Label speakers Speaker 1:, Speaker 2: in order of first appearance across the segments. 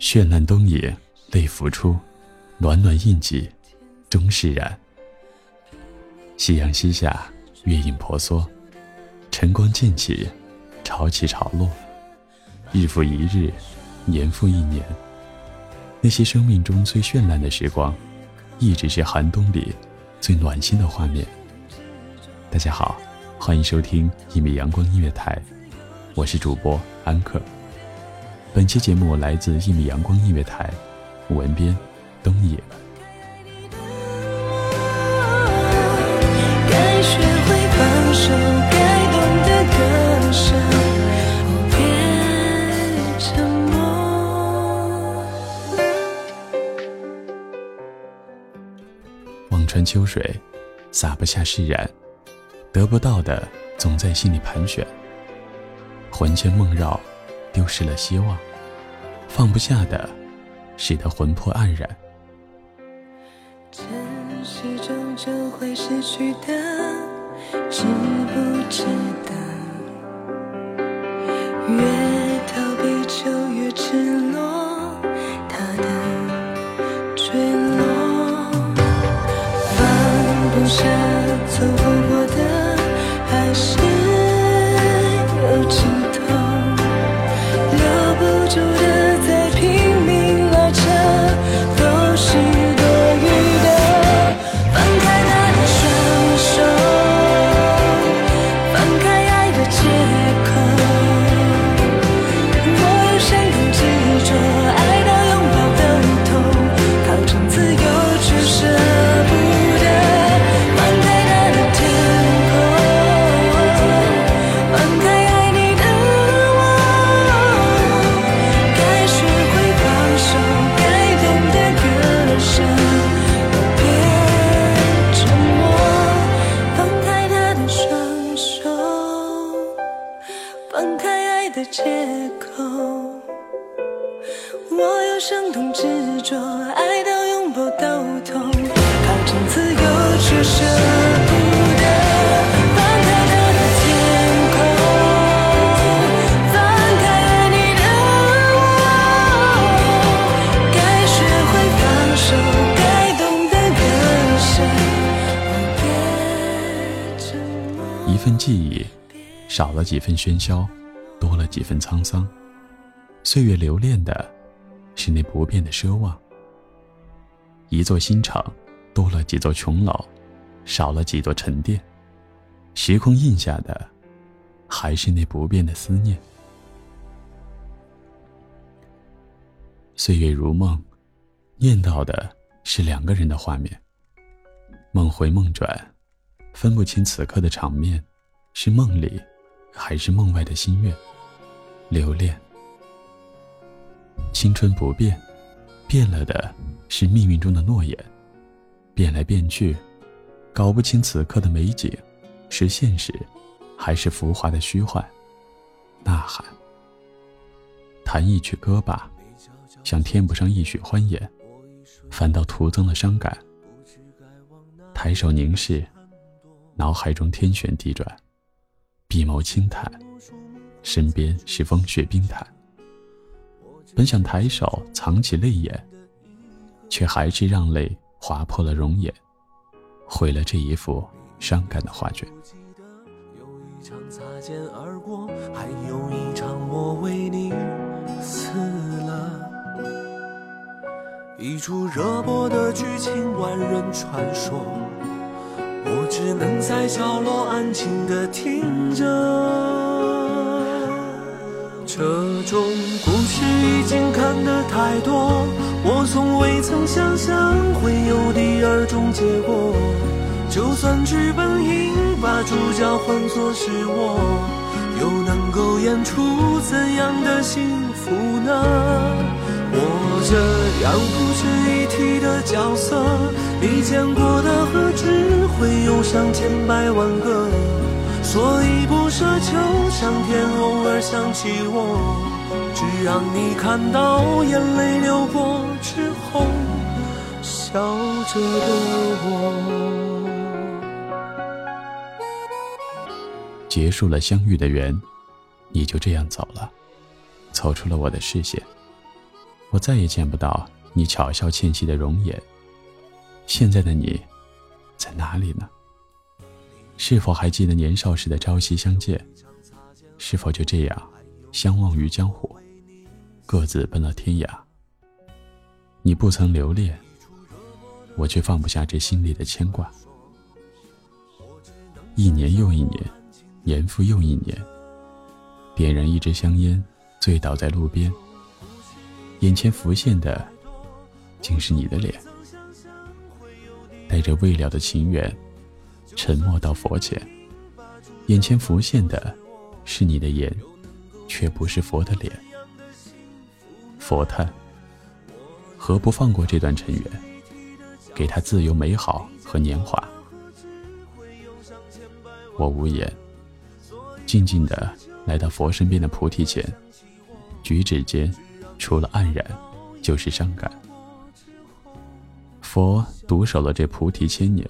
Speaker 1: 绚烂东野，泪浮出，暖暖印记，终释然。夕阳西下，月影婆娑，晨光渐起，潮起潮落，日复一日，年复一年。那些生命中最绚烂的时光，一直是寒冬里最暖心的画面。大家好，欢迎收听一米阳光音乐台，我是主播安克。本期节目来自一米阳光音乐台，文编东野。
Speaker 2: 该学会放手，该懂得割舍，别沉默。
Speaker 1: 望穿秋水，洒不下释然，得不到的总在心里盘旋，魂牵梦绕，丢失了希望，放不下的，使得魂魄黯然。
Speaker 2: 珍惜终究会失去的，
Speaker 1: 少了几分喧嚣，多了几分沧桑。岁月留恋的，是那不变的奢望。一座新城，多了几座琼楼，少了几座沉淀。时空印下的，还是那不变的思念。岁月如梦，念到的是两个人的画面，梦回梦转，分不清此刻的场面是梦里还是梦外的心愿，留恋。青春不变，变了的是命运中的诺言，变来变去，搞不清此刻的美景是现实还是浮华的虚幻。呐喊，弹一曲歌吧，像添不上一曲欢颜，反倒徒增了伤感。抬手凝视，脑海中天旋地转，笔眸轻弹，身边是风雪冰潭。本想抬手藏起泪眼，却还是让泪划破了容颜，毁了这一幅伤感的画卷。
Speaker 3: 还有一场我为你死了，一出热播的剧情，万人传说，只能在角落安静的听着。这种故事已经看得太多，我从未曾想象会有第二种结果。就算剧本应把主角换作是我。又能够演出怎样的幸福呢？我这样不值一提的角色，你见过的何止会有上千百万个？所以不奢求上天偶尔想起我，只让你看到眼泪流过之后，笑着的我。
Speaker 1: 结束了相遇的缘，你就这样走了，走出了我的视线。我再也见不到你巧笑倩兮的容颜。现在的你，在哪里呢？是否还记得年少时的朝夕相见？是否就这样相忘于江湖，各自奔了天涯？你不曾留恋，我却放不下这心里的牵挂。一年又一年。年复又一年，点燃一支香烟，醉倒在路边。眼前浮现的，竟是你的脸。带着未了的情缘，沉默到佛前。眼前浮现的，是你的眼，却不是佛的脸。佛叹：何不放过这段尘缘，给他自由美好和年华？我无言。静静地来到佛身边的菩提前，举止间除了黯然，就是伤感。佛独守了这菩提千年，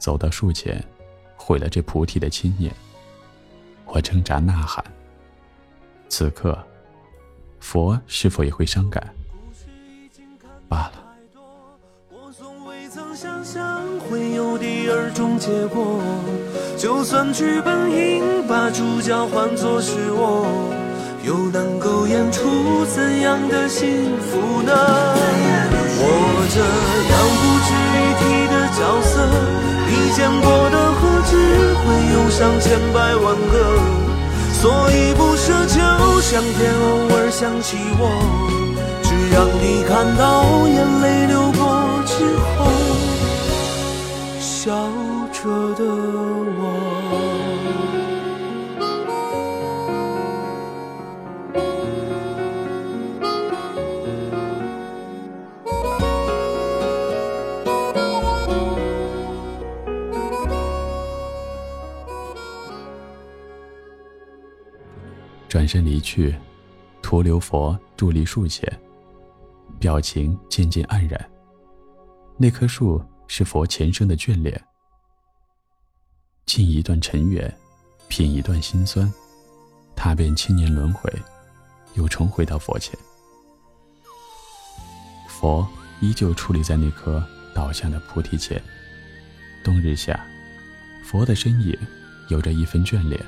Speaker 1: 走到树前，毁了这菩提的千年。我挣扎呐喊。此刻，佛是否也会伤感？罢了。
Speaker 3: 就算剧本应把主角换作是我，又能够演出怎样的幸福呢？我这样不值一提的角色，你见过的何止会有上千百万个？所以不奢求上天偶尔想起我，只让你看到眼泪流过之后，笑着的。
Speaker 1: 转身离去，徒留佛伫立树前，表情渐渐黯然。那棵树是佛前生的眷恋。尽一段尘缘，品一段心酸，踏遍千年轮回，又重回到佛前。佛依旧矗立在那棵倒下的菩提前。冬日下，佛的身影有着一分眷恋，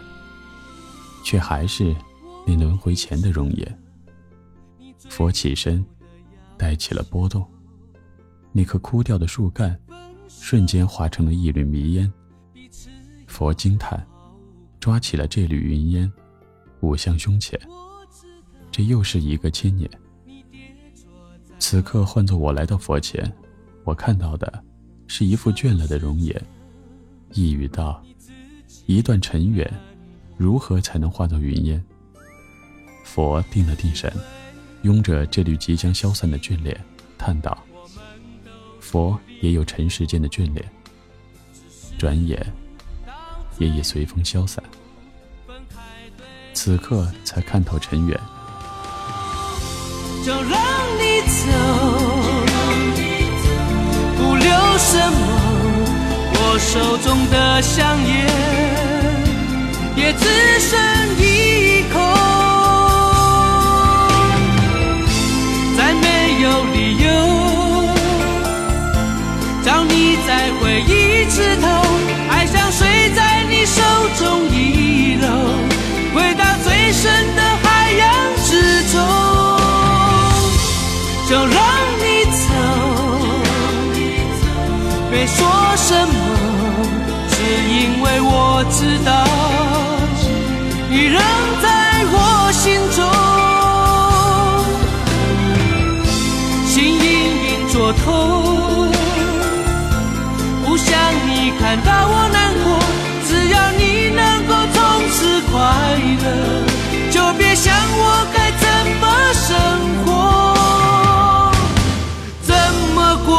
Speaker 1: 却还是。那轮回前的容颜。佛起身，带起了波动。那棵枯掉的树干，瞬间化成了一缕迷烟。佛惊叹，抓起了这缕云烟，舞向胸前。这又是一个千年。此刻换作我来到佛前，我看到的是一副倦了的容颜，一语道：“一段尘缘，如何才能化作云烟？”佛定了定神，拥着这缕即将消散的眷恋，叹道：“佛也有尘世间的眷恋，转眼也已随风消散。此刻才看透尘缘。”
Speaker 4: 就让你走，不留什么。我手中的香烟也只剩一口，次你看到我难过。只要你能够从此快乐，就别想我该怎么生活。
Speaker 1: 怎么过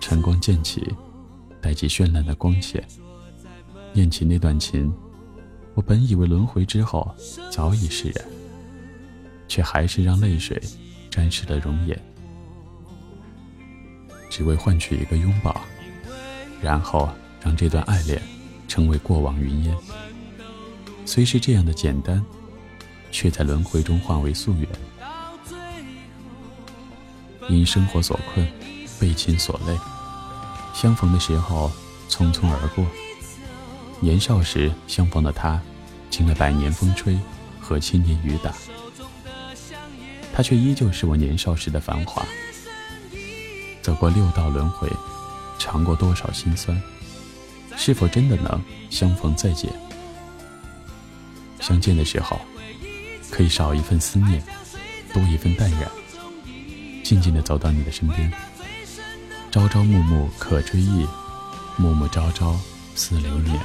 Speaker 1: 晨光渐起，带起绚烂的光线，念起那段情。我本以为轮回之后早已释然，却还是让泪水沾湿了容颜，只为换取一个拥抱，然后让这段爱恋成为过往云烟。虽是这样的简单，却在轮回中化为夙愿。因生活所困，被情所累，相逢的时候匆匆而过。年少时相逢的他，经了百年风吹和千年雨打，他却依旧是我年少时的繁华。走过六道轮回，尝过多少辛酸，是否真的能相逢再见？相见的时候，可以少一份思念，多一份淡然，静静的走到你的身边。朝朝暮暮可追忆，暮暮朝朝似流年。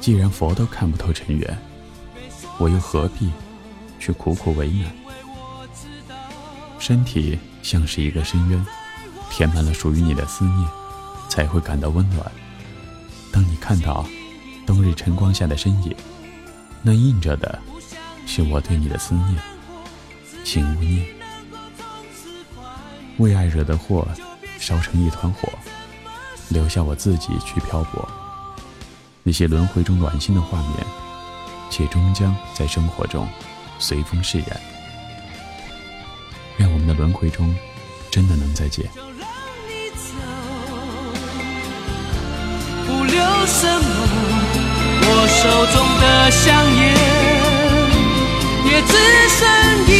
Speaker 1: 既然佛都看不透尘缘，我又何必却苦苦为难？身体像是一个深渊，填满了属于你的思念，才会感到温暖。当你看到冬日晨光下的身影。那印着的，是我对你的思念，请勿念。为爱惹的祸，烧成一团火，留下我自己去漂泊。那些轮回中暖心的画面，却终将在生活中随风释然。愿我们的轮回中，真的能再见。
Speaker 4: 不留什么。我手中的香烟也只剩一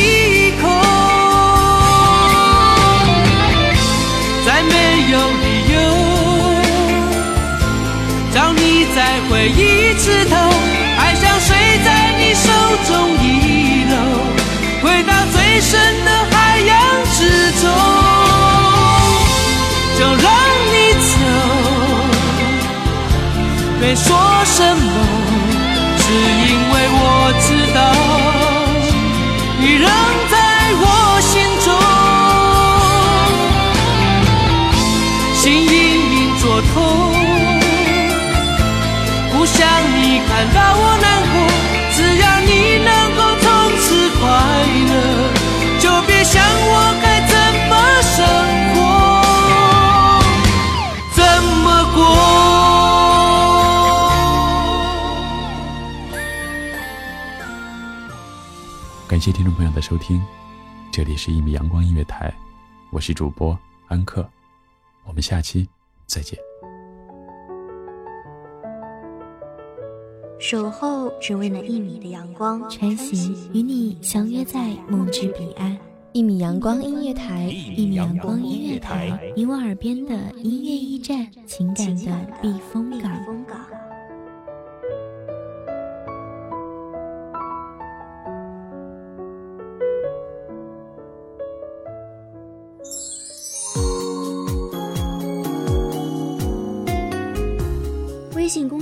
Speaker 1: 感谢听众朋友的收听，这里是一米阳光音乐台，我是主播安克，我们下期再见。
Speaker 5: 守候只为那一米的阳光，
Speaker 6: 穿行与你相约在梦之彼岸。一米阳光音乐台，一米阳光音乐台，你我耳边的音乐驿站，情感的避风港。